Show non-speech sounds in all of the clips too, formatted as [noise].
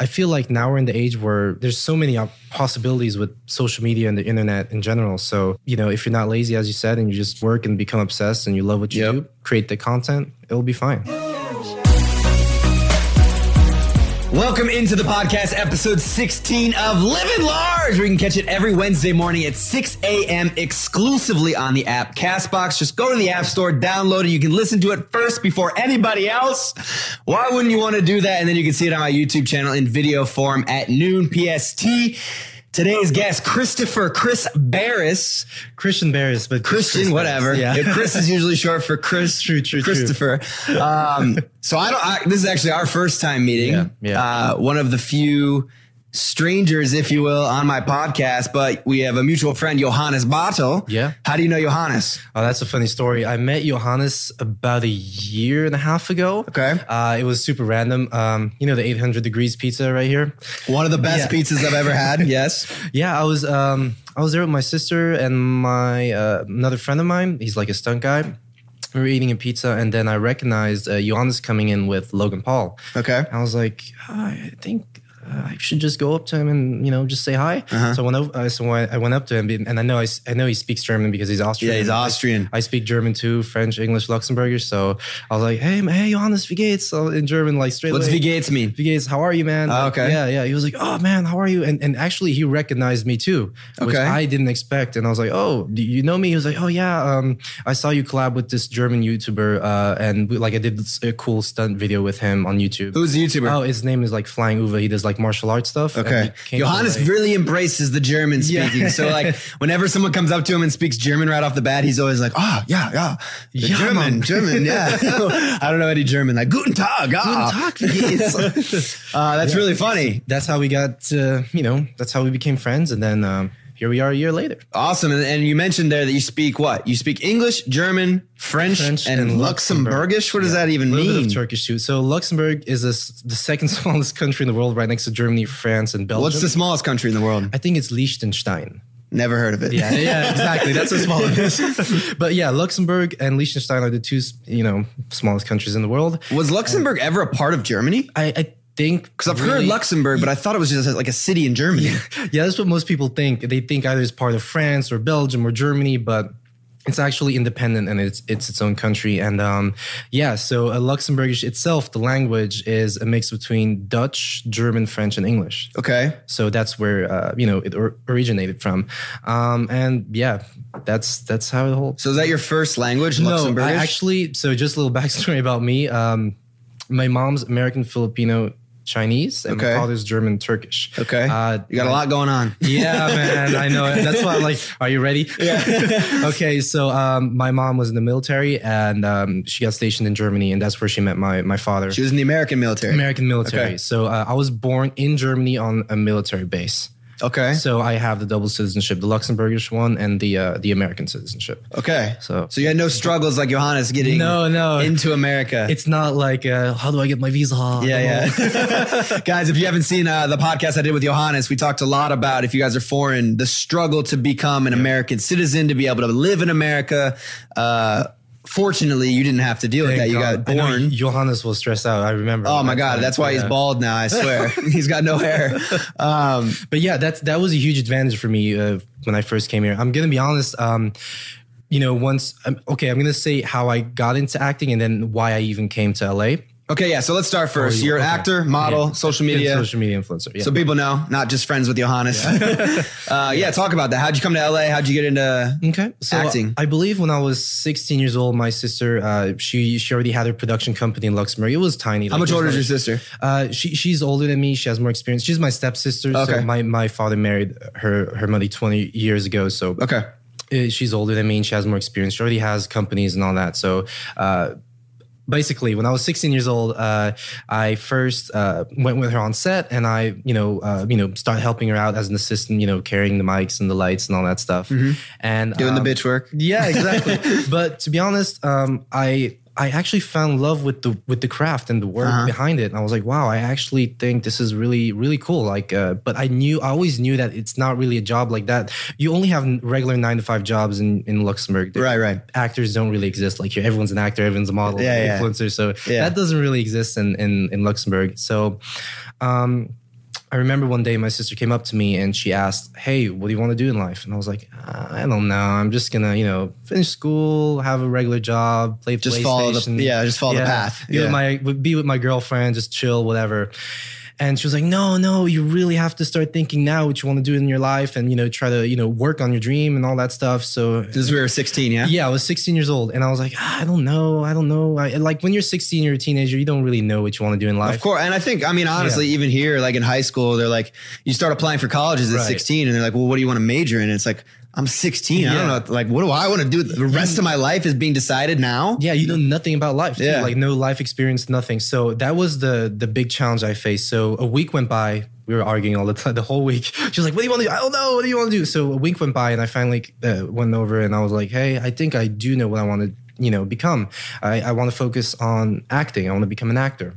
I feel like now we're in the age where there's so many possibilities with social media and the internet in general. So, you know, if you're not lazy, as you said, and you just work and become obsessed and you love what you Yep. do, create the content, it'll be fine. Welcome into the podcast, episode 16 of Living Large. We can catch it every Wednesday morning at 6 a.m. exclusively on the app Castbox. Just go to the App Store, download it. You can listen to it first before anybody else. Why wouldn't you want to do that? And then you can see it on my YouTube channel in video form at noon PST. Today's guest, Christopher Chris Baris. Christian Baris, but Christian, Chris whatever. Baris, Yeah. Chris is usually short for Chris. True, true, true. Christopher. Um, so I don't. I, this is actually our first time meeting. Yeah, yeah. Uh, one of the few strangers, if you will, on my podcast. But we have a mutual friend, Johannes Bartl. Yeah. How do you know Johannes? Oh, that's a funny story. I met Johannes about a year and a half ago. Okay. Uh, it was super random. Um, you know the 800 degrees pizza right here. One of the best Yeah. pizzas I've ever had. [laughs] yes. Yeah, I was um, I was there with my sister and my uh, another friend of mine. He's like a stunt guy. We were eating a pizza, and then I recognized uh, Johannes coming in with Logan Paul. Okay. I was like, "Oh, I think I should just go up to him and you know just say hi. Uh-huh. So I went up, uh, so I I went up to him, and I know I, I know he speaks German because he's Austrian. Yeah, he's I- Austrian. I, speak German too, French, English, Luxembourgish. So I was like, hey, hey, Johannes, wie geht's? So in German, like straight What's. Wie geht's mean? Wie geht's? How are you, man? Oh, Like, okay. Yeah, yeah. He was like, oh man, how are you? And and actually, he recognized me too, which Okay. I didn't expect. And I was like, oh, do you know me? He was like, oh yeah, um, I saw you collab with this German YouTuber, uh, and we, like I did a cool stunt video with him on YouTube. Who's the YouTuber? Oh, his name is like Flying Uwe. He does like martial arts stuff. Okay. he came to Johannes really embraces the German Yeah. speaking. So like [laughs] whenever someone comes up to him and speaks German right off the bat, he's always like, oh, yeah, yeah. Ja, German, Mann." German, yeah. [laughs] [laughs] I don't know any German. Like, Guten Tag. Ah. Guten Tag. Uh, that's really funny. that's how we got, uh, you know, that's how we became friends. And then um, here we are a year later. Awesome. And, and you mentioned there that you speak what? You speak English, German, French, French and, and Luxembourgish? What does that even A little mean? bit of Turkish too. So Luxembourg is a the second [laughs] smallest country in the world, right next to Germany, France, and Belgium. What's the smallest country in the world? I think it's Liechtenstein. Never heard of it. Yeah, yeah, [laughs] exactly. That's how small it is. [laughs] but yeah, Luxembourg and Liechtenstein are the two, you know, smallest countries in the world. Was Luxembourg ever a part of Germany? I, I think Because I've heard Luxembourg, but I thought it was just like a city in Germany. [laughs] Yeah, that's what most people think. They think either it's part of France or Belgium or Germany, but it's actually independent and it's it's its own country. And um, yeah, so uh, Luxembourgish itself, the language is a mix between Dutch, German, French, and English. Okay. So that's where uh, you know it or- originated from. Um, and yeah, that's that's how it holds. So is that your first language, No, I actually. So just a little [laughs] backstory about me. Um, my mom's American Filipino Chinese, and Okay. my father's German Turkish. okay. Uh, you got a lot going on. [laughs] yeah, man, I know. That's why I'm like, are you ready? Yeah. [laughs] okay, so um, my mom was in the military and um, she got stationed in Germany, and that's where she met my my father. She was in the American military. American military. Okay. So uh, I was born in Germany on a military base. Okay. So I have the double citizenship, the Luxembourgish one and the uh, the American citizenship. Okay. So- so you had no struggles like Johannes getting No, no. into America. It's not like uh, how do I get my visa? yeah, yeah. [laughs] guys, if you haven't seen uh, the podcast I did with Johannes, we talked a lot about if you guys are foreign, the struggle to become an American citizen, to be able to live in America. Uh, fortunately, you didn't have to deal with that. You got born. Johannes was stressed out. I remember. Oh my God, time. that's why he's bald now. I swear, [laughs] [laughs] he's got no hair. Um, but yeah, that's that was a huge advantage for me uh, when I first came here. I'm gonna be honest. Um, you know, once um, okay, I'm gonna say how I got into acting and then why I even came to LA. Okay, yeah. So let's start first. Oh, You're an okay. actor, model, Yeah. social media. social media influencer. Yeah. So people know, not just friends with Johannes. [laughs] uh, yeah, talk about that. How'd you come to LA? How'd you get into? Okay, so Acting. I believe when I was 16 years old, my sister, uh, she she already had her production company in Luxembourg. It was tiny. How much older is your sister? Uh, she she's older than me. She has more experience. She's my stepsister. Okay. So my my father married her her mother 20 years ago. So Okay. uh, she's older than me and she has more experience. She already has companies and all that. So, uh, basically, when I was 16 years old, uh, I first uh, went with her on set and I, you know, uh, you know, started helping her out as an assistant, you know, carrying the mics and the lights and all that stuff. And Doing um, the bitch work. yeah, exactly. [laughs] but to be honest, um, I I actually found love with the with the craft and the work Uh-huh. behind it. And I was like, wow, I actually think this is really really cool. Like, uh, but I knew I always knew that it's not really a job like that. You only have regular nine to five jobs in in Luxembourg. The Right, right. Actors don't really exist. Like, everyone's an actor, everyone's a model, Yeah, yeah. influencer. So Yeah. that doesn't really exist in in in Luxembourg. So. Um, I remember one day my sister came up to me and she asked, "Hey, what do you want to do in life?" And I was like, "I don't know. I'm just gonna, you know, finish school, have a regular job, play Just PlayStation, follow the- yeah, just follow the path. Be Yeah. with my be with my girlfriend, just chill, whatever." And she was like, "No, no, you really have to start thinking now what you want to do in your life, and you know, try to, you know, work on your dream and all that stuff." So This is we were 16, yeah? yeah, I was 16 years old, and I was like, "Ah, I don't know, I don't know. I, like when you're 16, you're a teenager, you don't really know what you want to do in life. Of course. And I think, I mean, honestly, even here, like in high school, they're like, you start applying for colleges at Right. 16 and they're like, well, what do you want to major in? And it's like, I'm 16. I don't know. Like, what do I want to do? The rest of my life is being decided now. Yeah, you know nothing about life. too. Yeah. like no life experience, nothing. So that was the the big challenge I faced. So a week went by. We were arguing all the time, the whole week. [laughs] She was like, "What do you want to do?" I don't know. What do you want to do? So a week went by, and I finally uh, went over and I was like, "Hey, I think I do know what I want to, you know, become. I, I want to focus on acting. I want to become an actor."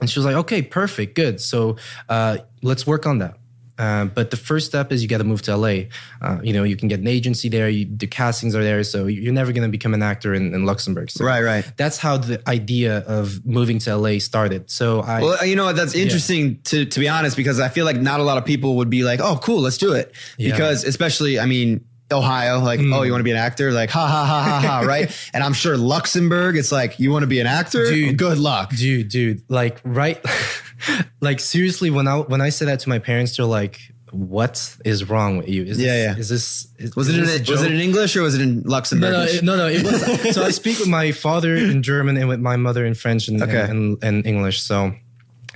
And she was like, "Okay, perfect, good. So uh, let's work on that." Uh, but the first step is you got to move to LA. Uh, you know, you can get an agency there. You, the castings are there, so you're never going to become an actor in, in Luxembourg. So Right, right. That's how the idea of moving to LA started. So I, Well, you know? That's interesting to to be honest, because I feel like not a lot of people would be like, "Oh, cool, let's do it." Yeah. Because especially, I mean, Ohio, like, Mm. oh, you want to be an actor? Like, ha ha ha ha ha, [laughs] right? And I'm sure Luxembourg, it's like, you want to be an actor? Dude. good luck. dude, dude, like right, [laughs] like seriously, when I when I said that to my parents, they're like, "What is wrong with you? Is Yeah, this, yeah. Is this is, Was it is in, this a was it in English or was it in Luxembourg? No, no, it- no, no. It was so I [laughs] speak with my father in German and with my mother in French and, Okay. and, and English. So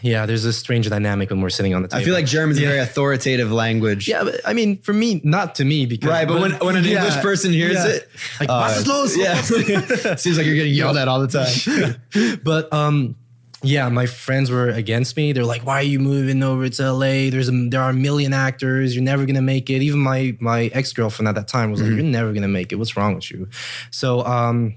yeah, there's a strange dynamic when we're sitting on the table. I feel like German's a very authoritative language. yeah, but I mean, for me, not to me because Right, but when, when an English person hears it, like uh, "Was los?" yeah, [laughs] seems like you're getting yelled at all the time. [laughs] but um yeah my friends were against me. They're like why are you moving over to la there's a there are a million actors. You're never gonna make it. Even my my ex-girlfriend at that time was like you're never gonna make it. What's wrong with you? So um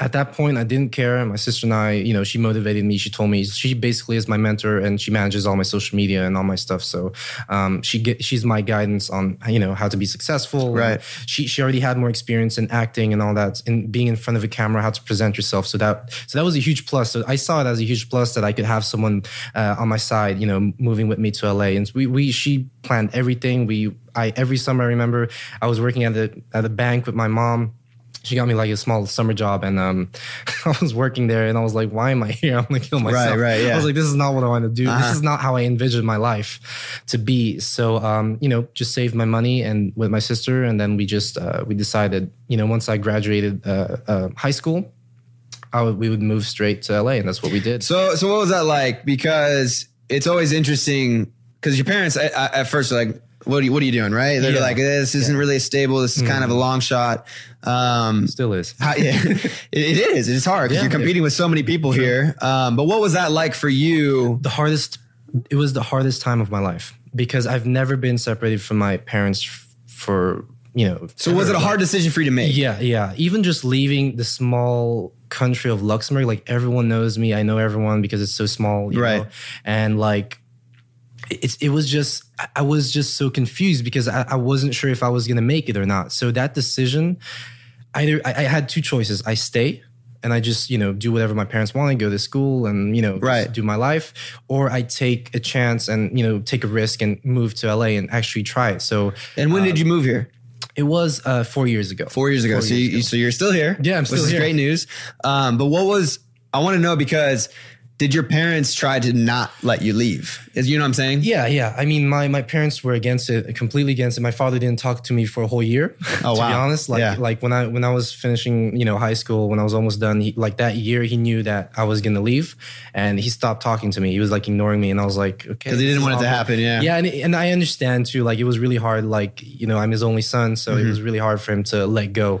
at that point i didn't care. My sister and i you know she motivated me. She told me she basically is my mentor and she manages all my social media and all my stuff. So um she get she's my guidance on you know how to be successful. Right. she she already had more experience in acting and all that in being in front of a camera how to present yourself. So that so that was a huge plus. So i saw it as a huge plus that i could have someone uh, on my side you know moving with me to la and we we she planned everything. We i every summer i remember i was working at the at the bank with my mom she got me like a small summer job and um [laughs] I was working there and I was like, why am I here? [laughs] I'm gonna kill myself. right, right. yeah. I was like, this is not what I want to do. Uh-huh. This is not how I envisioned my life to be. So um, you know, just saved my money and with my sister, and then we just uh, we decided, you know, once I graduated uh, uh, high school, I would, we would move straight to LA, and that's what we did. So, so what was that like? Because it's always interesting. Because your parents at, at first are like, "What are you? What are you doing?" Right? They're Yeah. like, "This isn't really stable. This is kind of a long shot." Um, Still is. how- yeah, [laughs] it, it is. It's hard because Yeah. you're competing with so many people here. Um, but what was that like for you? the hardest it was the hardest time of my life because I've never been separated from my parents for you know So, was it a hard decision for you to make? yeah yeah even just leaving the small country of Luxembourg like everyone knows me I know everyone because it's so small you Right. know? and like it's it was just I- was just so confused because I, I wasn't sure if I was gonna make it or not so that decision either I, I had two choices I stay and I just you know do whatever my parents want and go to school and you know Right. do my life or I take a chance and you know take a risk and move to LA and actually try it so And when did you move here? it was uh, four years ago Four years ago. Four so, years you, ago. so you're still here. Yeah, I'm still is here. great news. Um, but what was I want to know because did your parents try to not let you leave? Is you know what I'm saying? Yeah, yeah. I mean, my my parents were against it, completely against it. My father didn't talk to me for a whole year. Oh, [laughs] to wow. be honest, like Yeah. like when I when I was finishing, you know, high school, when I was almost done, he, like that year, he knew that I was gonna leave, and he stopped talking to me. He was like ignoring me, and I was like, okay, 'Cause he didn't want it to happen, yeah. yeah, and and I understand too. Like it was really hard. Like you know, I'm his only son, so Mm-hmm. it was really hard for him to let go.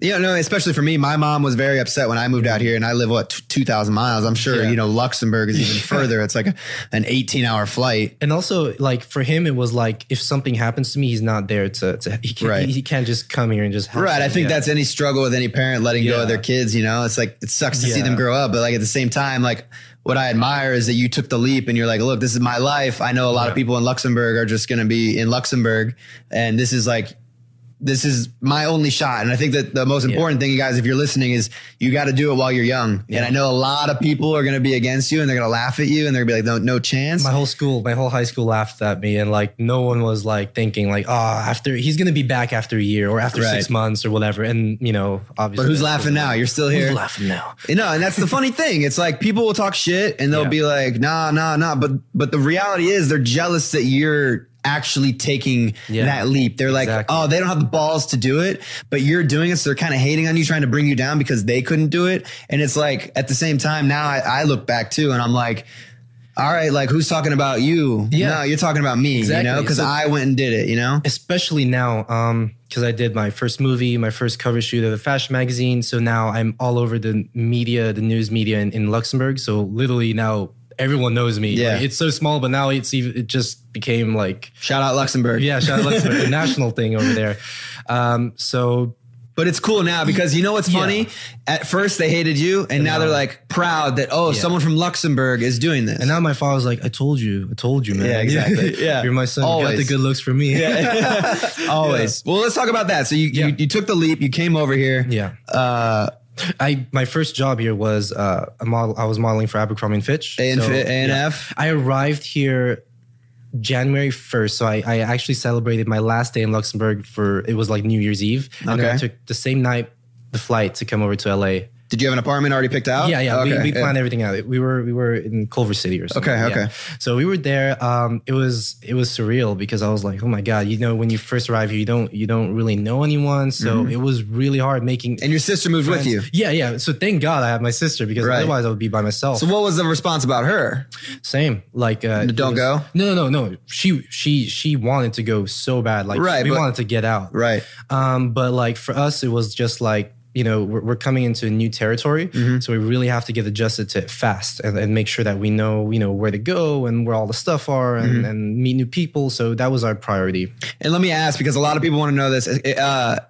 Yeah, no, especially for me. My mom was very upset when I moved out here and I live, what, 2,000 miles. I'm sure, Yeah. you know, Luxembourg is even [laughs] further. It's like a, an 18 hour flight. And also, like for him, it was like if something happens to me, he's not there to. to he, can't, Right. he, he can't just come here and just help Right. I think Yeah. that's any struggle with any parent letting go of their kids, you know, it's like, it sucks to see them grow up. But like at the same time, like what I admire is that you took the leap and you're like, look, this is my life. I know a lot of people in Luxembourg are just going to be in Luxembourg. And this is like, this is my only shot. And I think that the most important thing, you guys, if you're listening, is you got to do it while you're young. And I know a lot of people are going to be against you and they're going to laugh at you and they're going to be like, no, no chance. my whole school, my whole high school laughed at me, and like no one was like thinking like, oh, after he's gonna be back after a year or after six months or whatever. And you know, obviously, but who's laughing now? You're still here. Who's laughing now? You know, and that's the funny thing. It's like people will talk shit and they'll Yeah. be like, nah, nah, nah. But but the reality is they're jealous that you're actually taking Yeah. that leap. They're like, Exactly. oh, they don't have the balls to do it, but you're doing it. So they're kind of hating on you, trying to bring you down because they couldn't do it. And it's like at the same time, now I, I look back too and I'm like, all right, like who's talking about you? Yeah. No, you're talking about me, Exactly. you know, because So- I went and did it, you know? especially now um because i did my first movie my first cover shoot of a fashion magazine so now i'm all over the media the news media in, in luxembourg so literally now everyone knows me Yeah. Like, it's so small but now it's even it just became like Shout out Luxembourg. yeah shout out [laughs] luxembourg a national thing over there um so But it's cool now because you know what's Yeah. funny? At first they hated you and now now- they're like proud that, oh, Yeah. someone from Luxembourg is doing this. and now my father's like i told you i told you man Yeah, exactly. [laughs] Yeah. you're my son you got Always. the good looks for me Yeah. [laughs] Always. Well, let's talk about that. So you, Yeah. you you took the leap, you came over here. yeah Uh I my first job here was uh, a model. I was modeling for Abercrombie and Fitch. A and So, and yeah. F? I arrived here January first, so I, I actually celebrated my last day in Luxembourg for it was like New Year's Eve, and then Okay. I took the same night the flight to come over to LA. Did you have an apartment already picked out? Yeah, yeah, we, Okay, we yeah. planned everything out. We were we were in Culver City or something. Okay, yeah. okay. So we were there. Um, it was it was surreal because I was like, oh my god, you know, when you first arrive here, you don't you don't really know anyone, so it was really hard making. Mm-hmm. And your sister moved with you. Yeah, yeah. So thank God I had my sister because Right. otherwise I would be by myself. So what was the response about her? Same. Like uh, Don't was- go? No, no, no, no. She she she wanted to go so bad. Like Right, we but- wanted to get out. Right. Um, but like for us, it was just like you know we're, we're coming into a new territory, Mm-hmm. so we really have to get adjusted to it fast and, and make sure that we know you know where to go and where all the stuff are and, Mm-hmm. and meet new people. So that was our priority. And let me ask because a lot of people want to know this. Uh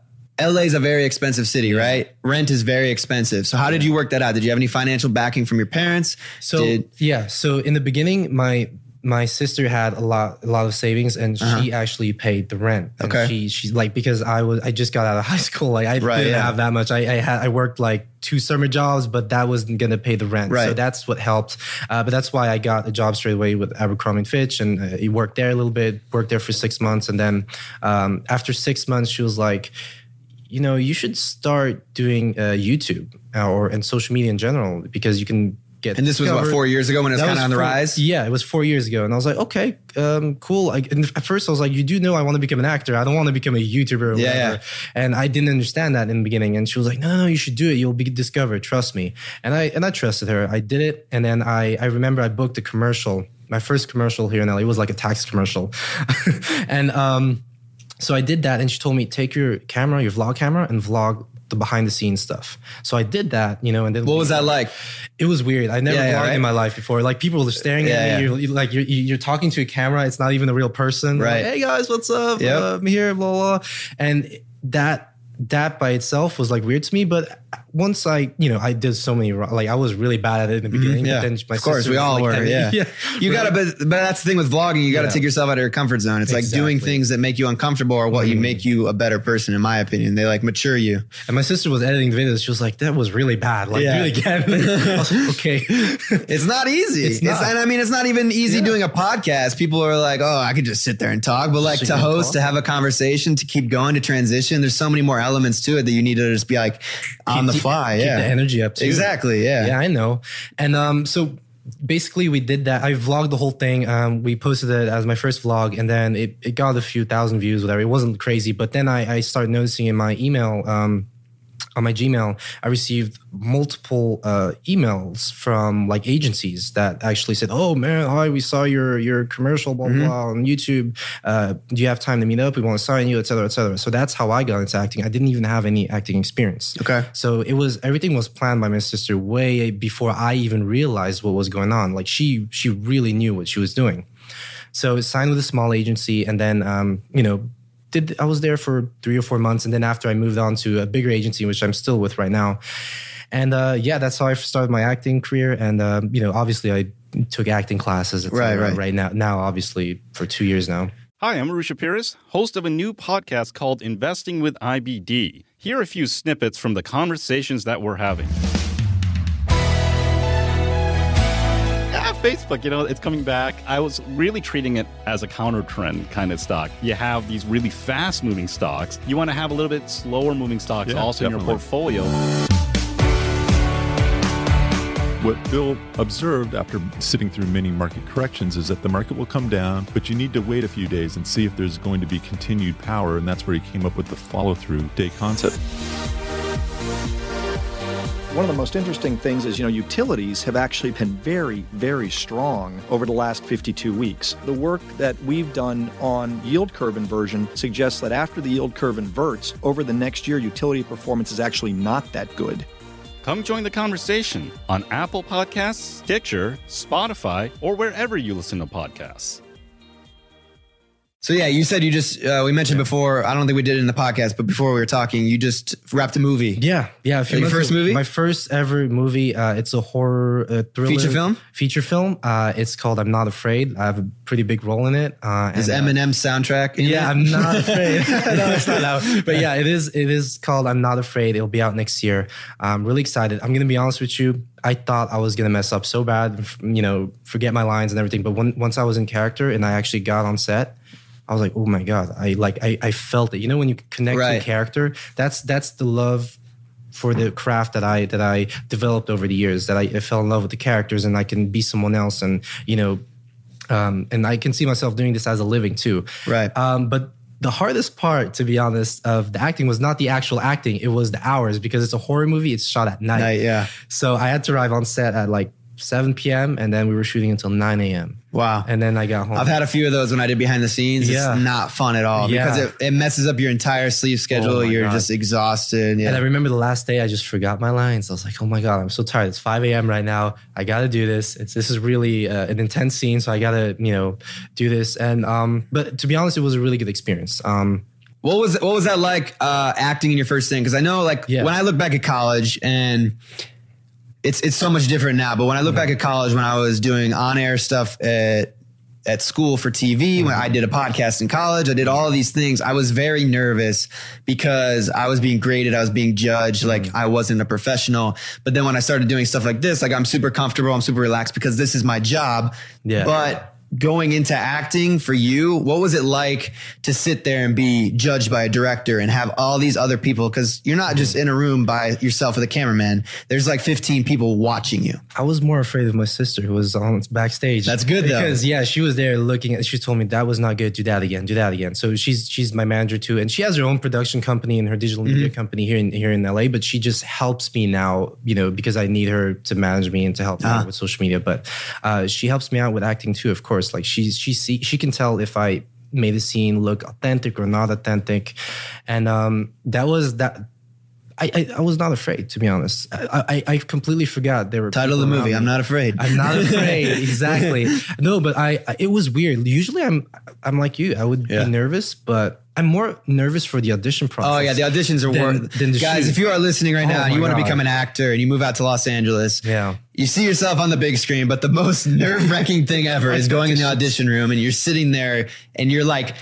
LA is a very expensive city, right? Rent is very expensive. So how did you work that out? Did you have any financial backing from your parents? So Did- yeah, so in the beginning, my my sister had a lot a lot of savings, and she actually paid the rent. And Uh-huh. Okay. she she's like because I was I just got out of [laughs] high school, like I Right, didn't yeah. have that much. I I had I worked like two summer jobs, but that wasn't gonna pay the rent. Right. So that's what helped. Uh, but that's why I got a job straight away with Abercrombie and Fitch, and uh, he worked there a little bit. Worked there for six months, and then um, after six months, she was like you know, you should start doing uh, YouTube uh, or and social media in general because you can get. and this was what discovered. four years ago when it was kind of on the four- rise. Yeah, it was four years ago, and I was like, okay, um, cool. I, and at first, I was like, you do know I want to become an actor. I don't want to become a YouTuber. Or Yeah, whatever. yeah. And I didn't understand that in the beginning. And she was like, no, no, no, you should do it. You'll be discovered. Trust me. And I and I trusted her. I did it, and then I I remember I booked a commercial. My first commercial here in LA it was like a tax commercial, [laughs] and um, so I did that, and she told me take your camera, your vlog camera, and vlog the behind the scenes stuff. So I did that, you know, and then What was that like? it was weird. I never Yeah, yeah, right? in my life before. Like people were staring Yeah, at me. You're, like you're, you're talking to a camera. It's not even a real person. Right. Like, hey guys, what's up? Yep. Uh, I'm here. Blah, blah blah. And that that by itself was like weird to me. But once I, you know, I did so many. wrong- Like I was really bad at it in the beginning. Mm-hmm. Yeah, But then my of course we all like, were. I mean, [laughs] Yeah, you gotta. But, but that's the thing with vlogging. You gotta Yeah. take yourself out of your comfort zone. It's like doing Mm-hmm. things that make you uncomfortable or what you make you a better person. In my opinion, they like mature you. And my sister was editing the videos. She was like, "That was really bad. Like, Yeah. do it again." [laughs] I was like, "Okay." [laughs] It's not easy. It's not. and I mean, it's not even easy Yeah. doing a podcast. People are like, "Oh, I could just sit there and talk," but like Sit to host, to have a conversation, to keep going, to transition. There's so many more elements to it that you need to just be like on the Keep fly. keep yeah, the energy up too. exactly. Yeah. Yeah, I know. And um, so basically, we did that. I vlogged the whole thing. Um, we posted it as my first vlog, and then it, it got a few thousand views, whatever. It wasn't crazy, but then I, I started noticing in my email. Um, on my Gmail, I received multiple uh, emails from like agencies that actually said, "Oh man, hi, we saw your your commercial, blah blah, blah on YouTube. Uh, do you have time to meet up? We want to sign you, etc., cetera, et cetera." So that's how I got into acting. I didn't even have any acting experience. Okay. So it was everything was planned by my sister way before I even realized what was going on. Like she she really knew what she was doing. So signed with a small agency, and then um, you know did I was there for three or four months, and then after I moved on to a bigger agency, which I'm still with right now. And uh, yeah, that's how I started my acting career. And um, you know, obviously, I took acting classes. et Right, right. right now. Now, obviously, for two years now. Hi, I'm Arusha Pires, host of a new podcast called Investing with IBD. Here are a few snippets from the conversations that we're having. Facebook, you know, it's coming back. I was really treating it as a counter trend kind of stock. You have these really fast moving stocks. You want to have a little bit slower moving stocks Yeah, also in your portfolio. What Bill observed after sitting through many market corrections is that the market will come down, but you need to wait a few days and see if there's going to be continued power. And that's where he came up with the follow through day concept. One of the most interesting things is, you know, utilities have actually been very, very strong over the last 52 weeks. The work that we've done on yield curve inversion suggests that after the yield curve inverts, over the next year, utility performance is actually not that good. Come join the conversation on Apple Podcasts, Stitcher, Spotify, or wherever you listen to podcasts. So yeah, you said you just uh, we mentioned before. I don't think we did it in the podcast, but before we were talking, you just wrapped a movie. Yeah, yeah. Your months first ago- movie? My first ever movie. Uh, it's a horror uh, thriller Feature film? Feature film. Uh, it's called I'm Not Afraid. I have a pretty big role in it. Uh, Is and, uh, Eminem soundtrack? in Yeah, it? I'm not [laughs] afraid. [laughs] no, it's not [laughs] out. But yeah, it is. It is called I'm Not Afraid. It'll be out next year. I'm really excited. I'm gonna be honest with you. I thought I was gonna mess up so bad, you know, forget my lines and everything. But when, once I was in character and I actually got on set, I was like, oh my god, I like, I, I felt it. You know, when you connect Right. to character, that's that's the love for the craft that I that I developed over the years. That I, I fell in love with the characters and I can be someone else and you know um, and I can see myself doing this as a living too. Right. Um, but the hardest part, to be honest, of the acting was not the actual acting; it was the hours because it's a horror movie. It's shot at night. Night, yeah. So I had to arrive on set at like 7 p.m. and then we were shooting until 9 a.m. Wow. And then I got home. I've had a few of those when I did behind the scenes. Yeah. It's not fun at all because it, it messes up your entire sleep schedule. Oh You're God. just exhausted. Yeah. And I remember the last day, I just forgot my lines. I was like, "Oh my god, I'm so tired. It's 5 a.m. right now. I got to do this. It's this is really uh, an intense scene, so I got to you know do this." And um, but to be honest, it was a really good experience. Um, What was what was that like uh, acting in your first thing? Because I know, like, Yeah. when I look back at college, and it's it's so much different now. But when I look back at college, when I was doing on air stuff at at school for TV, when I did a podcast in college, I did all of these things. I was very nervous because I was being graded, I was being judged, like I wasn't a professional. But then when I started doing stuff like this, like I'm super comfortable, I'm super relaxed because this is my job. Yeah. But going into acting for you, what was it like to sit there and be judged by a director and have all these other people? Because you're not just in a room by yourself with a cameraman. There's like 15 people watching you. I was more afraid of my sister who was on backstage. That's good, though. because yeah, she was there looking at. She told me that was not good. Do that again. Do that again. So she's she's my manager too, and she has her own production company and her digital media Mm-hmm. company here in here in LA. But she just helps me now, you know, because I need her to manage me and to help me Ah. out with social media. But uh, she helps me out with acting too, of course. Like she's she see she can tell if I made a scene look authentic or not authentic, and um, that was that. I, I, I was not afraid, to be honest. I, I, I completely forgot there were Title of the movie, I'm not afraid. I'm not [laughs] afraid. exactly. No, but I, I- it was weird. Usually I'm I'm like you. I would Yeah. be nervous, but I'm more nervous for the audition process. Oh yeah, the auditions are worth. than the Guys, shoot. if you are listening right Oh now and you want to become an actor and you move out to Los Angeles, Yeah. you see yourself on the big screen, but the most nerve wracking thing ever [laughs] is going in the audition room and you're sitting there and you're like.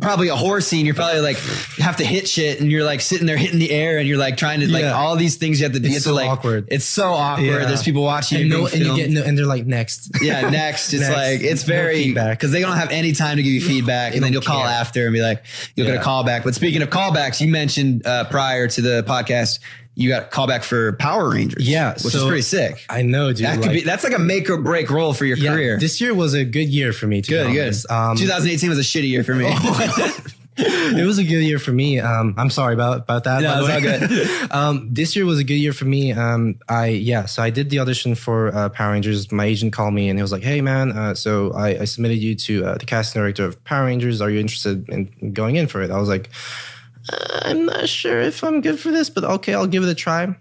Probably a horror scene. You're probably like have to hit shit, and you're like sitting there hitting the air, and you're like trying to like Yeah. all these things you have to do. It's You have to, so like, awkward. It's so awkward. Yeah. There's people watching and, you. no, and you get no, and they're like next. Yeah, [laughs] next. It's Next. like it's very because they don't have any time to give you feedback, and then you'll call after and be like, "You'll get a Yeah. call back." But speaking of callbacks, you mentioned uh, prior to the podcast, you got a callback for Power Rangers. Yeah, which is pretty sick. I know, dude. that could like- be that's like a make or break role for your yeah, career. This year was a good year for me. To good, good. Um, 2018 was a shitty year for me. [laughs] it was a good year for me. Um, I'm sorry about about that. No, it's all good. [laughs] um, this year was a good year for me. Um, I yeah, so I did the audition for uh, Power Rangers. My agent called me and he was like, "Hey man, uh, so I, I submitted you to uh, the casting director of Power Rangers. Are you interested in going in for it?" I was like, "I'm not sure if I'm good for this, but okay, I'll give it a try."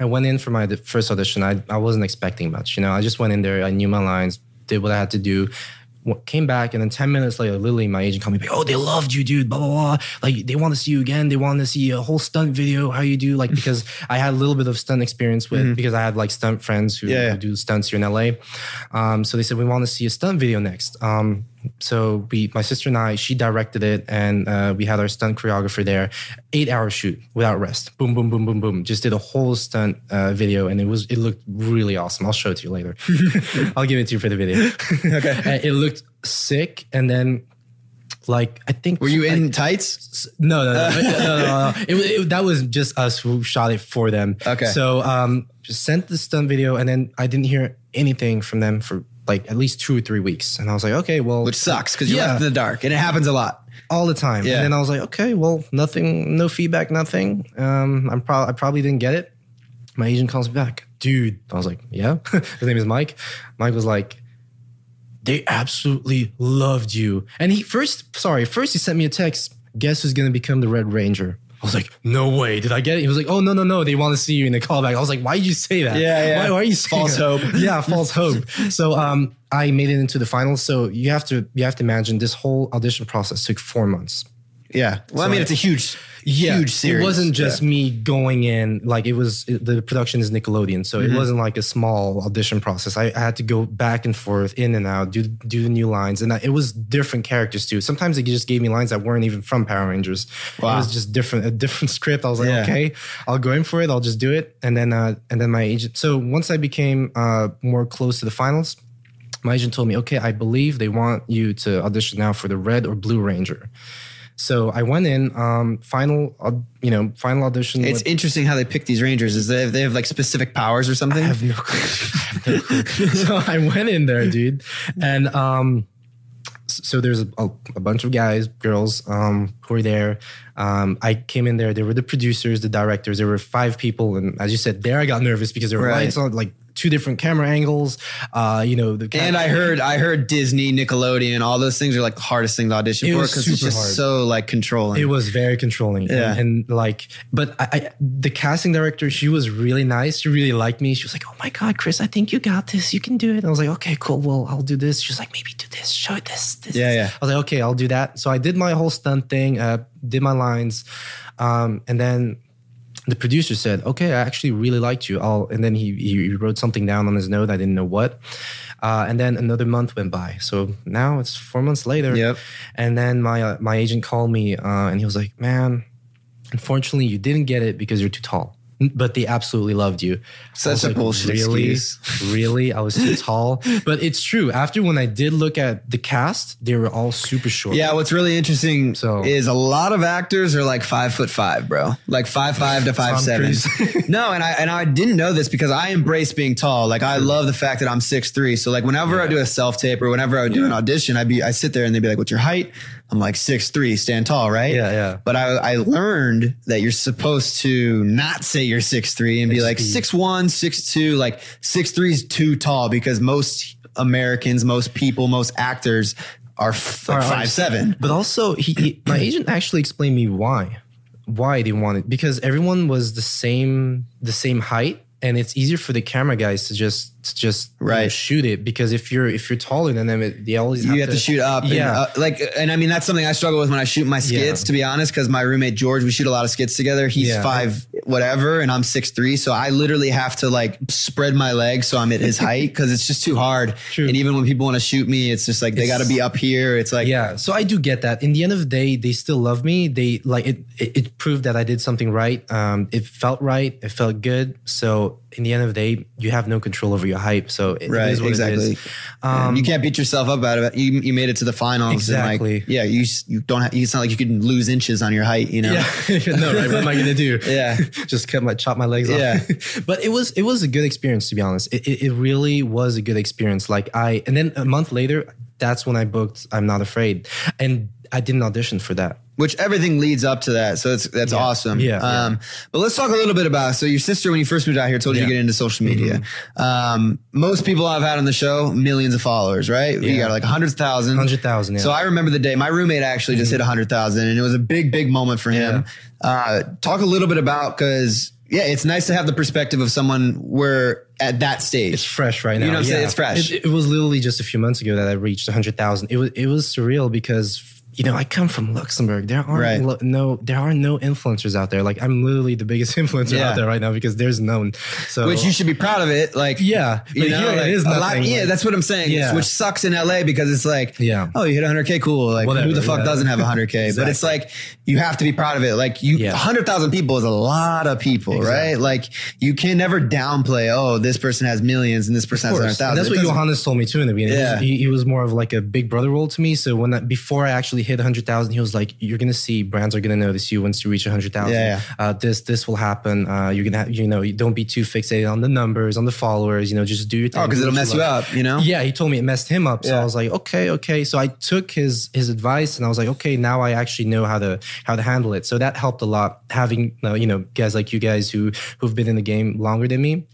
I went in for my first audition. I, I wasn't expecting much. You know, I just went in there. I knew my lines, did what I had to do. Came back and then ten minutes later, literally my agent called me. Oh, they loved you, dude. Blah blah blah. Like they want to see you again. They want to see a whole stunt video. How you do? Like because [laughs] I had a little bit of stunt experience with because I have like stunt friends who, Yeah. who do stunts here in LA. Um, so they said we want to see a stunt video next. Um, so we, my sister and I, she directed it, and uh, we had our stunt choreographer there. Eight hour shoot without rest. Boom, boom, boom, boom, boom. Just did a whole stunt uh, video, and it was it looked really awesome. I'll show it to you later. [laughs] I'll give it to you for the video. [laughs] okay. it looked sick, and then like I think Were you in tights? no, no, no, no, no, no. [laughs] It, was- it, that was just us who shot it for them. Okay. So, um, just sent the stunt video, and then I didn't hear anything from them for like at least two or three weeks, and I was like, okay, well, Which sucks because you're Yeah. left in the dark, and it happens a lot. all the time. Yeah. And then I was like, okay, well, nothing, no feedback, nothing. Um, I'm probably, I probably didn't get it. My agent calls me back, dude. I was like, yeah. [laughs] His name is Mike. Mike was like, they absolutely loved you. And he first, sorry, first he sent me a text. Guess who's gonna become the Red Ranger? I was like, no way. Did I get it? He was like, oh no, no, no. They want to see you in the callback. I was like, why did you say that? Yeah, yeah. Why, why are you saying False that? [laughs] hope. Yeah, false hope. So um, I made it into the finals. So you have to you have to imagine this whole audition process took four months. Yeah. Well, I mean, it's a huge, Yeah, huge series. It wasn't just Yeah. me going in like it was. it- the production is Nickelodeon, so Mm-hmm. it wasn't like a small audition process. I, I had to go back and forth, in and out, do do the new lines, and I, it was different characters too. Sometimes they just gave me lines that weren't even from Power Rangers. Wow. It was just different, a different [laughs] script. I was like, Yeah. okay, I'll go in for it. I'll just do it, and then uh, and then my agent. So once I became uh, more close to the finals. My agent told me, okay, I believe they want you to audition now for the Red or Blue Ranger. So I went in, um, final, uh, you know, final audition. It's with- interesting how they pick these rangers. Is they have, they have like specific powers or something? I have no clue. [laughs] I have no clue. so I went in there, dude, and um, so there's a, a, bunch of guys, girls, um, who were there. Um, I came in there. There were the producers, the directors. There were five people, and as you said, there I got nervous because there were Right. lights on, like two different camera angles. Uh, you know, the and I heard, I heard Disney, Nickelodeon, all those things are like the hardest thing to audition It for because it's just hard. so like controlling. It was very controlling. Yeah. And, and, like, but I, I, the casting director, she was really nice. She really liked me. She was like, oh my God, Chris, I think you got this. You can do it. And I was like, okay, cool. Well, I'll do this. She was like, maybe do this, show it this, this. Yeah, this." yeah. I was like, okay, I'll do that. So I did my whole stunt thing, uh, did my lines. Um, and then the producer said, "Okay, I actually really liked you." I'll, and then he he wrote something down on his note. I didn't know what. Uh, and then another month went by. So now it's four months later. Yep. And then my uh, my agent called me uh, and he was like, "Man, unfortunately, you didn't get it because you're too tall." But they absolutely loved you. Such a like, bullshit really, excuse. [laughs] really. I was too [laughs] tall, but it's true. After when I did look at the cast, they were all super short. Yeah, what's really interesting So- is a lot of actors are like five foot five, bro. Like five five to five seven. [laughs] No, and I and I didn't know this because I embrace being tall. Like I love the fact that I'm six three. So like whenever I do a self tape or whenever I do an audition, I'd be I sit there and they'd be like, "What's your height?" I'm like six three, stand tall, right? Yeah, yeah. But I I learned that you're supposed to not say you're six three and be like six one, six two. Like six three is too tall because most Americans, most people, most actors are f- like five seven. But also, he, he my [clears throat] agent actually explained me why, why they wanted because everyone was the same the same height, and it's easier for the camera guys to just to just you know, shoot it because if you're if you're taller than them, it, they always you have to shoot up. Yeah. And, uh, like, and I mean, that's something I struggle with when I shoot my skits, Yeah. to be honest, because my roommate George, we shoot a lot of skits together. He's Yeah. five, whatever, and I'm six three. So I literally have to like spread my legs so I'm at his height because it's just too hard. True. And even when people want to shoot me, it's just like they got to be up here. It's like, yeah, so I do get that. In the end of the day, they still love me. They like it. It, it proved that I did something right. Um, it felt right. It felt good. So in the end of the day, you have no control over your hype. So it, it Right, is what exactly. It is. Um, you can't beat yourself up out of it. You, you made it to the finals. Exactly. And like, yeah, you you don't. Have, it's not like you can lose inches on your height. You know. Yeah, [laughs] no, right? What am I gonna do? [laughs] Yeah. [laughs] just cut my chop my legs off. Yeah. but it was it was a good experience to be honest. It, it, it really was a good experience. Like I, and then a month later, that's when I booked I'm Not Afraid, and I didn't audition for that. Which everything leads up to that. So it's that's awesome. Yeah, yeah. Um, but let's talk a little bit about. So your sister, when you first moved out here, told you to get into social media. Um, most people I've had on the show, millions of followers, right? You got like a hundred thousand. 100,000, yeah. So I remember the day my roommate actually just hit a hundred thousand, and it was a big, big moment for him. Uh, talk a little bit about because. Yeah, it's nice to have the perspective of someone where at that stage. It's fresh right now. You know what I'm saying? It's fresh. It, it was literally just a few months ago that I reached 100,000. It was it was surreal because you know, I come from Luxembourg. There aren't Right. lo- no, there are no influencers out there. Like I'm literally the biggest [laughs] influencer Yeah. out there right now because there's none. So Which you should be proud of it. Like, Yeah, you know, like, is a lot- nothing, yeah, like- that's what I'm saying. Yeah. Which sucks in LA because it's like, Yeah. oh, you hit 100k, cool. Like, who the fuck yeah. doesn't have 100k? [laughs] But it's like you have to be proud of it. Like, you, Yeah. 100,000 people is a lot of people, right? Like, you can never downplay. Oh, this person has millions and this person has Of course. 100,000. That's It what Johannes told me too in the beginning. Yeah. He, he was more of like a big brother role to me. So when that, before I actually hit 100,000, he was like, you're to see brands are to notice you once you reach 100,000. Yeah, Uh, this, this will happen. Uh, you're to have, you know, don't be too fixated on the numbers, on the followers, you know, just do your thing. Oh, because it'll mess you up, you know? Yeah, he told me it messed him up. So Yeah. I was like, okay, okay. So I took his his advice and I was like, okay, now I actually know how to how to handle it. So that helped a lot. Having uh, you know guys like you guys who who've been in the game longer than me.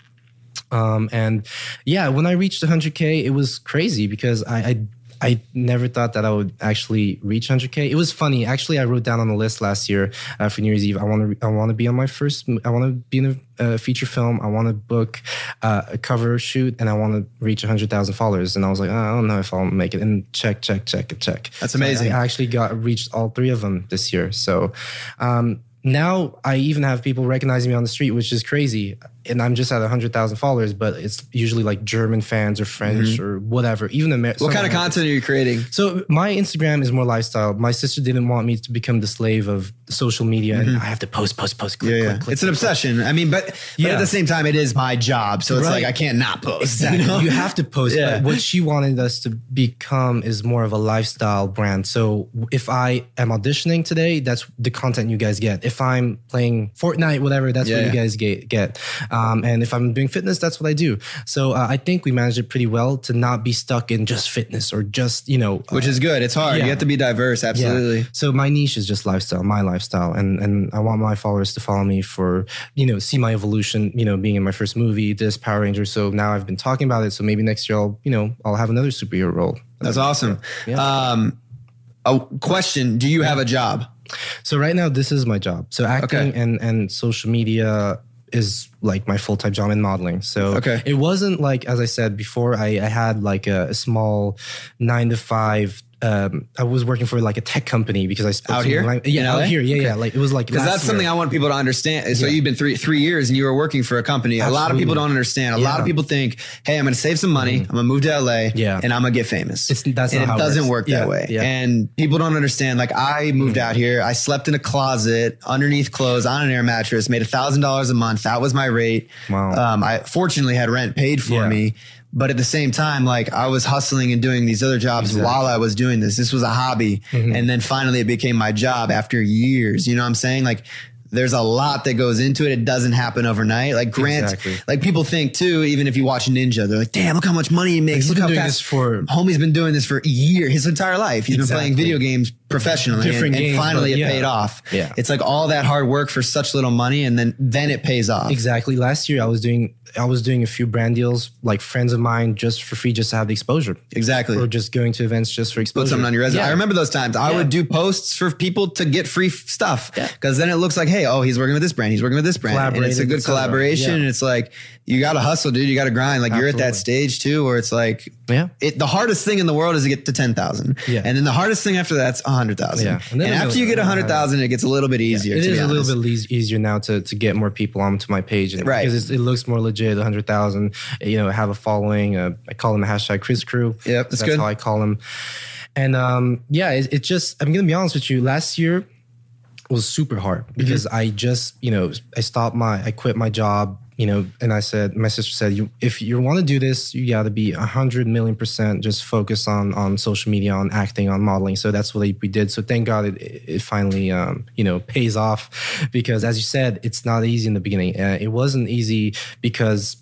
Um, and yeah, when I reached 100k, it was crazy because I. I I never thought that I would actually reach 100k. It was funny. Actually, I wrote down on the list last year uh, for New Year's Eve. I want to. I want to be on my first. I want to be in a uh, feature film. I want to book uh, a cover shoot, and I want to reach 100,000 followers. And I was like, oh, I don't know if I'll make it. And check, check, check, and check. That's So I- amazing. I, actually got reached all three of them this year. So um, now I even have people recognizing me on the street, which is crazy. And I'm just at 100,000 followers, but it's usually like German fans or French or whatever. Even Amer- Mm-hmm. What kind of content are you creating? So my Instagram is more lifestyle. My sister didn't want me to become the slave of social media, and I have to post, post, post, click, click, click. It's an obsession. I mean, but, but at the same time, it is my job. So it's Right. like, I can't not post. Exactly. You know? You have to post. Yeah. But what she wanted us to become is more of a lifestyle brand. So if I am auditioning today, that's the content you guys get. If I'm playing Fortnite, whatever, that's Yeah, what you guys get. get. Um, and if I'm doing fitness, that's what I do. So uh, I think we managed it pretty well to not be stuck in just fitness or just you know. Which is good. It's hard. Yeah. You have to be diverse. Yeah. Absolutely. So my niche is just lifestyle, my lifestyle, and and I want my followers to follow me for you know see my evolution. You know, being in my first movie, this Power Ranger. So now I've been talking about it. So maybe next year I'll you know I'll have another superhero role. That's awesome. Yeah. Um, a question: Do you have a job? So right now this is my job. So acting Okay. and and social media is like my full time job in modeling. So Okay. it wasn't like as I said before. I, I had like a, a small nine to five. Um, I was working for like a tech company because I spoke Out here? lang- In Yeah, out here. Yeah, yeah. Like it was like Because that's something. I want people to understand. So you've been three three years and you were working for a company. A lot of people don't understand. A lot of Mm-hmm. people think, "Hey, I'm going to save some money. I'm going to move to LA. Yeah. and I'm going to get famous." It's- that's and not it doesn't work that Yeah, way. yeah. Mm-hmm. And people don't understand. Like I moved out here. I slept in a closet underneath clothes on an air mattress. Made a thousand dollars a month. That was my rate. Wow. Um, I fortunately had rent paid for Yeah. me. But at the same time, like I was hustling and doing these other jobs while I was doing this. This was a hobby. Mm-hmm. And then finally it became my job after years. You know what I'm saying? Like there's a lot that goes into it. It doesn't happen overnight. Like Grant, Exactly. like people think too, even if you watch Ninja, they're like, damn, look how much money he makes. He's look how doing fast this for- homie's been doing this for a year, his entire life. He's been playing video games professionally. Different and, and games, finally it yeah. paid off. Yeah. It's like all that hard work for such little money and then then it pays off. Exactly. Last year I was doing I was doing a few brand deals, like friends of mine, just for free, just to have the exposure. Exactly. Or just going to events just for exposure. put something on your resume. Yeah. I remember those times. I Yeah. would do posts for people to get free stuff Yeah. because then it looks like, hey, oh, he's working with this brand, he's working with this brand, and it's a good collaboration. And it's like you got to hustle, dude. You got to grind. Like you're at that stage too, where it's like, Yeah. it, the hardest thing in the world is to get to ten thousand, Yeah. and then the hardest thing after that's a hundred thousand. Yeah. and, And after you get a hundred thousand, it gets a little bit easier. It to is be a little bit leas- easier now to, to get more people onto my page, and, Right. Because it looks more legit. A hundred thousand, you know, have a following. Uh, I call them a hashtag Chris Crew. Yep, that's good. how I call them. And um, yeah, it, it just. I'm gonna be honest with you. Last year was super hard because Mm-hmm. I just, you know, I stopped my, I quit my job, you know, and I said, my sister said, you, if you want to do this, you got to be a hundred million percent just focus on on social media, on acting, on modeling. So that's what we did. So thank God it, it finally, um, you know, pays off because as you said, it's not easy in the beginning. Uh, it wasn't easy because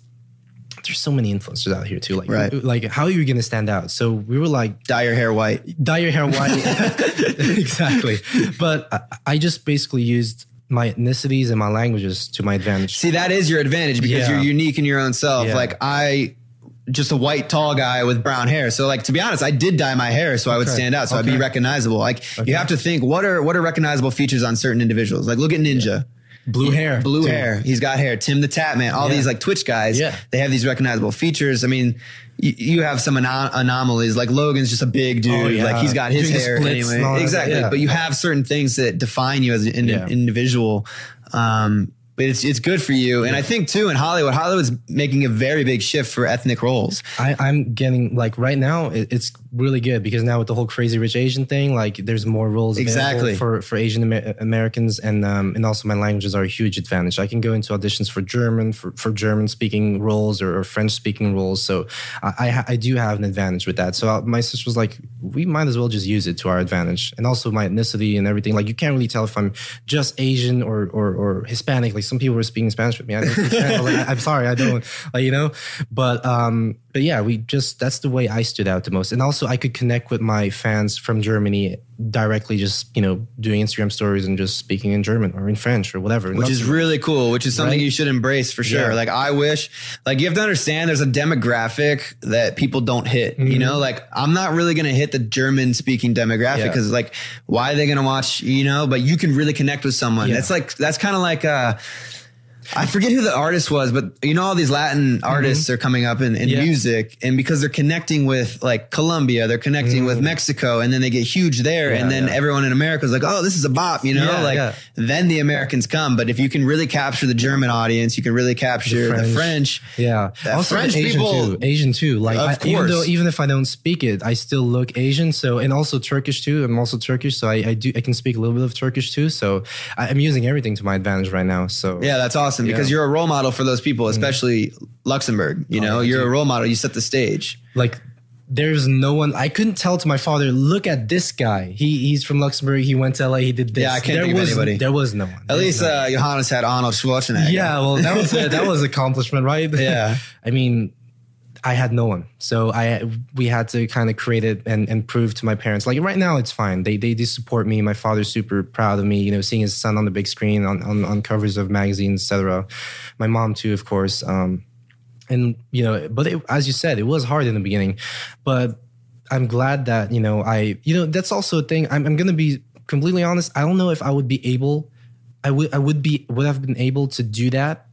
there's so many influencers out here too. Like, Right. like how are you going to stand out? So we were like, dye your hair white. dye your hair white. [laughs] [laughs] exactly. But I, I just basically used my ethnicities and my languages to my advantage. See, that is your advantage because Yeah. you're unique in your own self. Yeah. Like I just a white tall guy with brown hair. So like to be honest, I did dye my hair so I would stand out. So I'd be recognizable. Like you have to think what are what are recognizable features on certain individuals? Like look at Ninja. Blue hair, blue too. hair. He's got hair. Tim the Tatman. All Yeah. these like Twitch guys. Yeah. they have these recognizable features. I mean. You, you have some ano- anomalies, like Logan's just a big dude. Oh, yeah. Like he's got his Doing hair splits anyway. Exactly. yeah. But you have certain things that define you as an indi- Yeah. individual. Um, but it's it's good for you, and I think too in Hollywood, Hollywood's making a very big shift for ethnic roles. I, I'm getting like right now it, it's really good because now with the whole crazy rich Asian thing, like there's more roles Exactly. for for Asian Amer- Americans and um and also my languages are a huge advantage. I can go into auditions for German for, for German speaking roles or, or French speaking roles, so I I, I do have an advantage with that. So uh, my sister was like, we might as well just use it to our advantage, and also my ethnicity and everything. Like you can't really tell if I'm just Asian or or, or Hispanic. Like some people were speaking Spanish with me. I didn't speak Spanish. I was like, I'm sorry, I don't. Like you know, but um, but yeah, we just that's the way I stood out the most, and also I could connect with my fans from Germany directly, just you know, doing Instagram stories and just speaking in German or in French or whatever. which is really cool, which is something Right? you should embrace for sure. Yeah. Like I wish, like you have to understand there's a demographic that people don't hit, you know, like I'm not really to hit the German speaking demographic Mm-hmm. Yeah. because like, why are they to watch, you know, but you can really connect with someone. Yeah. That's like, that's kind of like, uh, I forget who the artist was, but you know, all these Latin artists are coming up in, in Mm-hmm. Yeah. music and because they're connecting with like Colombia, they're connecting with Mexico and then they get huge there. and Mm. Then yeah. everyone in America is like, oh, this is a bop, you know, Yeah, like yeah. then the Americans come. But if you can really capture the German audience, you can really capture the French. Yeah, The also French Asian people- too. Asian too. Like Of I, even though even if I don't speak it, I still look Asian. So and also Turkish too. I'm also Turkish, so I, I do I can speak a little bit of Turkish too. So I, I'm using everything to my advantage right now. So Yeah, that's awesome because Yeah. you're a role model for those people, especially Luxembourg. You know, yeah, you're a role model. You set the stage. like there's no one I couldn't tell to my father, look at this guy. He he's from Luxembourg. He went to LA. He did this. Yeah, I can't there think of was, anybody. There was no one. At There least no uh, Johannes had Arnold Schwarzenegger. Yeah, well, that was a, that [laughs] was accomplishment, right? Yeah. [laughs] I mean, I had no one, so I we had to kind of create it and, and prove to my parents. Like right now, it's fine. They they do support me. My father's super proud of me. You know, seeing his son on the big screen on on, on covers of magazines, etc. My mom too, of course. Um, and you know, but it, as you said, it was hard in the beginning, but I'm glad that you know I you know that's also a thing. I'm, I'm gonna be completely honest. I don't know if I would be able. I would I would be would have been able to do that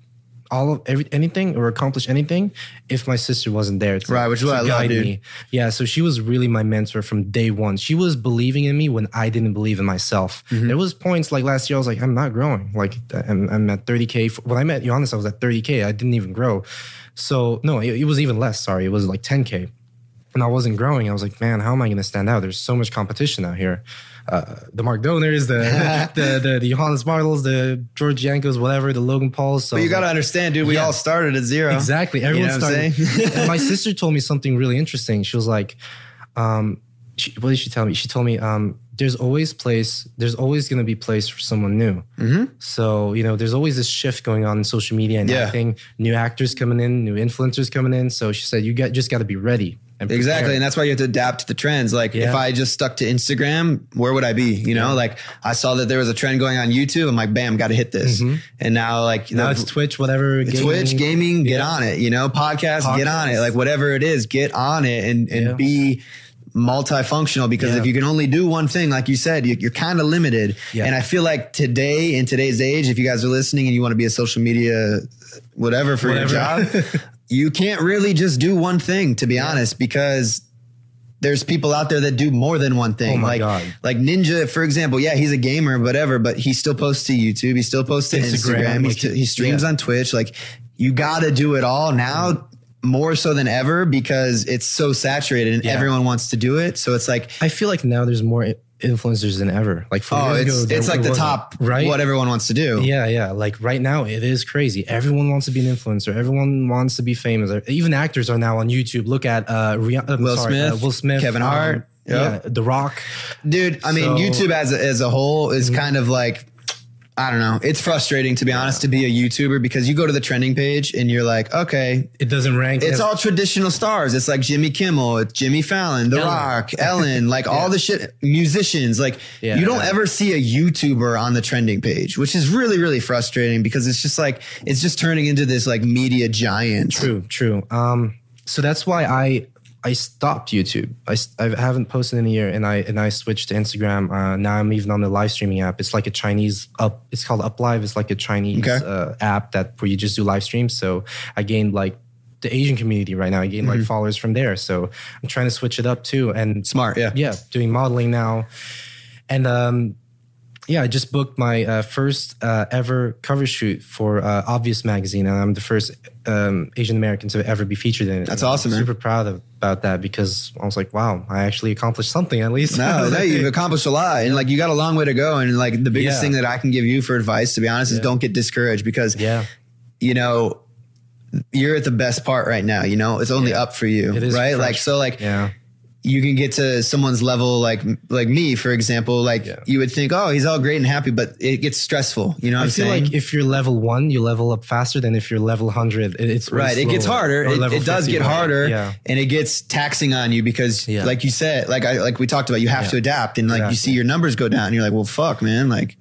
all of every anything or accomplish anything if my sister wasn't there to, Right, which is to what I love, guide me. Yeah, so she was really my mentor from day one. She was believing in me when I didn't believe in myself. Mm-hmm. There was points like last year I was like, I'm not growing. Like I'm, I'm at 30k. When I met Johannes, I was at 30k. I didn't even grow. So no, it, it was even less. Sorry, it was like 10k and I wasn't growing. I was like, man, how am I going to stand out? There's so much competition out here. Uh, the Mark Dohners, the, [laughs] the the the Johannes Bartls, the George Jankos, whatever, the Logan Pauls. So But you got to like, understand, dude, we Yeah. all started at zero. Exactly. Everyone You know started. my [laughs] sister told me something really interesting. She was like, um, she, what did she tell me? She told me, um, there's always place, there's always going to be place for someone new. Mm-hmm. So, you know, there's always this shift going on in social media and Yeah. acting, new actors coming in, new influencers coming in. So she said, you got, just got to be ready. And Exactly. prepared. And that's why you have to adapt to the trends. Like if I just stuck to Instagram, where would I be? You know, like I saw that there was a trend going on YouTube. I'm like, bam, got to hit this. And now like, Mm-hmm. now the- it's Twitch, whatever. It's Twitch gaming, get on it. You know, podcast, get on it. Like whatever it is, get on it and and Yeah. be multifunctional. Because Yeah. if you can only do one thing, like you said, you, you're kind of limited. Yeah. And I feel like today in today's age, if you guys are listening and you want to be a social media whatever for your job, Whatever. [laughs] you can't really just do one thing. To be honest, because there's people out there that do more than one thing. Oh my like, God. like Ninja, for example. Yeah, he's a gamer, whatever, but he still posts to YouTube. He still posts to Instagram, Instagram. He's like, t- he streams yeah. on Twitch. Like, you got to do it all now. More so than ever because it's so saturated and Yeah. everyone wants to do it. So it's like, I feel like now there's more influencers than ever. Like four oh, years it's ago, it's like the top, right? What everyone wants to do. Yeah, yeah. Like right now, it is crazy. Everyone wants to be an influencer. Everyone wants to be famous. Even actors are now on YouTube. Look at uh, uh, Will sorry, Smith, uh, Will Smith, Kevin um, Hart. yeah, The Rock. dude i mean So- Mm-hmm. youtube as a, as a whole is kind of like i don't know it's frustrating to be honest to be a youtuber because you go to the trending page and you're like okay It doesn't rank. it's as- all traditional stars it's like jimmy kimmel it's jimmy fallon the Ellen. rock [laughs] ellen like all the shit musicians like Yeah. you don't ever see a youtuber on the trending page which is really really frustrating because it's just like it's just turning into this like media giant True, true. Um, so that's why I I stopped YouTube. I, I haven't posted in a year, and I and I switched to Instagram. Uh, now I'm even on the live streaming app. It's like a Chinese up. It's called UpLive. It's like a Chinese Okay. uh, app that where you just do live streams. So I gained like the Asian community right now. I gained Mm-hmm. like followers from there. So I'm trying to switch it up too. And Smart, yeah. yeah, doing modeling now, and um, yeah, I just booked my uh, first uh, ever cover shoot for uh, Obvious magazine, and I'm the first um, Asian American to ever be featured in it. That's And I'm awesome, man. Super proud of, about that because I was like, wow, I actually accomplished something at least. No, no, [laughs] you've accomplished a lot, and like you got a long way to go. And like the biggest Yeah. thing that I can give you for advice, to be honest, is don't get discouraged because yeah, you know you're at the best part right now. You know, it's only Yeah. up for you, right? fresh. Like so, like yeah, you can get to someone's level like like me for example like Yeah. you would think oh he's all great and happy but it gets stressful you know what I feel saying? like if you're level one, you level up faster than if you're level hundred. It, it's right it gets harder. It, it does 50 get harder Yeah, and it gets taxing on you because Yeah. like you said like i like we talked about you have to adapt and like you see your numbers go down and you're like well fuck man like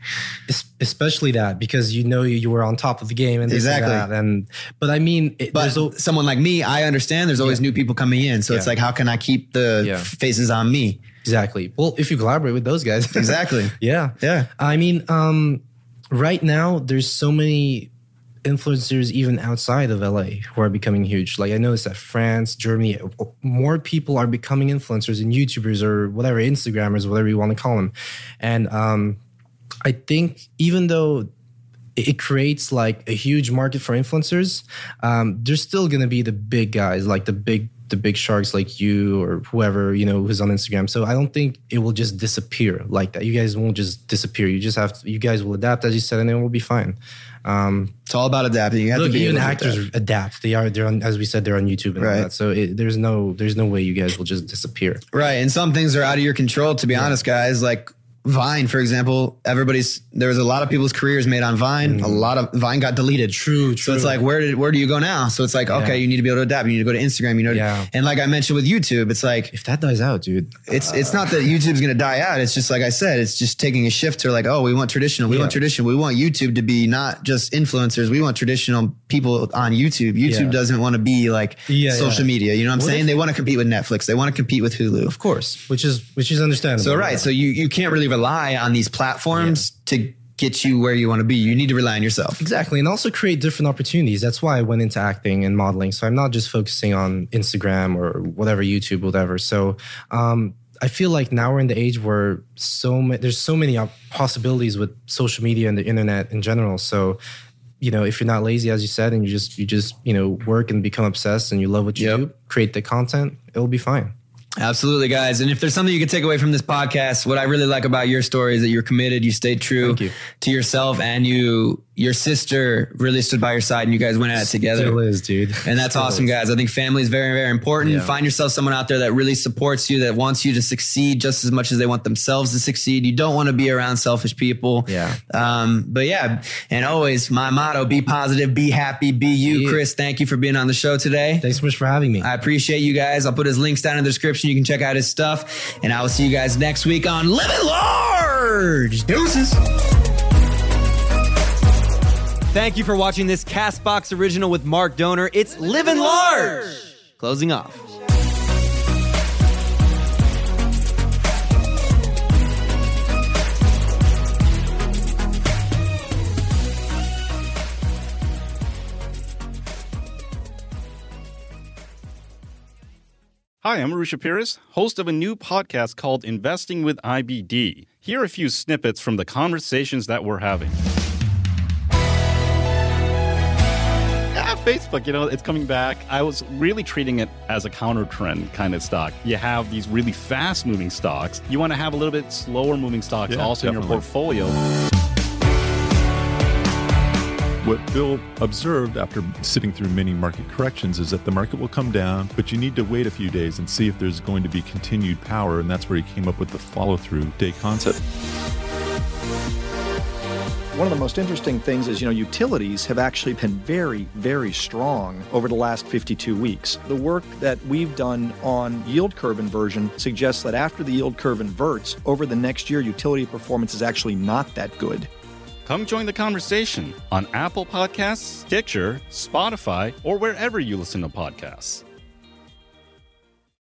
Es- especially that because you know you were on top of the game and this and Exactly. that. And but I mean, it, but there's a, someone like me i understand there's always new people coming in so it's like how can i keep the Yeah. faces on me exactly. Well, if you collaborate with those guys, [laughs] exactly Yeah. Yeah. I mean, um, right now there's so many influencers even outside of LA who are becoming huge. Like I noticed that France, Germany, more people are becoming influencers and YouTubers or whatever, Instagrammers, whatever you want to call them. And um, I think even though it creates like a huge market for influencers, um, there's still gonna be the big guys, like the big the big sharks like you or whoever you know who's on Instagram. So I don't think it will just disappear like that. You guys won't just disappear. You just have to. You guys will adapt, as you said, and it will be fine. Um, it's all about adapting you have look, to be even actors adapt. adapt. They are. They're on, as we said, they're on YouTube and Right. all that. So it, there's no there's no way you guys will just disappear. Right. And some things are out of your control, to be honest, guys. Like Vine, for example, everybody's there was a lot of people's careers made on Vine. A lot of Vine got deleted. Mm. True, So it's like, where did where do you go now? So it's like, okay, you need to be able to adapt. You need to go to Instagram. You know, Yeah. and like I mentioned with YouTube, it's like If that dies out, dude, it's it's not that YouTube's gonna die out. It's just like I said, it's just taking a shift to like, oh, we want traditional. We Yeah. want traditional. We want YouTube to be not just influencers. We want traditional people on YouTube. YouTube Yeah. doesn't want to be like Yeah, social yeah. media. You know what I'm What saying? if- they want to compete with Netflix. They want to compete with Hulu. of course, which is which is understandable. So right, so you you can't really rely on these platforms to get you where you want to be. You need to rely on yourself. Exactly. And also create different opportunities. That's why I went into acting and modeling. So I'm not just focusing on Instagram or whatever, YouTube, whatever. So um, I feel like now we're in the age where so ma- there's so many possibilities with social media and the internet in general. So you know, if you're not lazy, as you said, and you just you just you know work and become obsessed and you love what you Yep. do, create the content, it'll be fine. Absolutely, guys. And if there's something you can take away from this podcast, what I really like about your story is that you're committed, you stayed true you. to yourself, and you your sister really stood by your side, and you guys went at it together. Still is, dude. And that's Still awesome, is. guys. I think family is very, very important. Yeah. Find yourself someone out there that really supports you, that wants you to succeed just as much as they want themselves to succeed. You don't want to be around selfish people. Yeah. Um, but yeah, and always my motto: be positive, be happy, be you. Yeah. Chris, thank you for being on the show today. Thanks so much for having me. I appreciate you guys. I'll put his links down in the description. You can check out his stuff. And I will see you guys next week on Living Large. Deuces. Thank you for watching this Castbox original with Mark Dohner. It's Living Large. Closing off. Hi, I'm Arusha Pires, host of a new podcast called Investing with IBD. Here are a few snippets from the conversations that we're having. Facebook, you know, it's coming back. I was really treating it as a counter trend kind of stock. You have these really fast moving stocks. You want to have a little bit slower moving stocks Yeah, also in your portfolio. What Bill observed after sitting through many market corrections is that the market will come down, but you need to wait a few days and see if there's going to be continued power. And that's where he came up with the follow through day concept. One of the most interesting things is, you know, utilities have actually been very, very strong over the last 52 weeks. The work that we've done on yield curve inversion suggests that after the yield curve inverts, over the next year, utility performance is actually not that good. Come join the conversation on Apple Podcasts, Stitcher, Spotify, or wherever you listen to podcasts.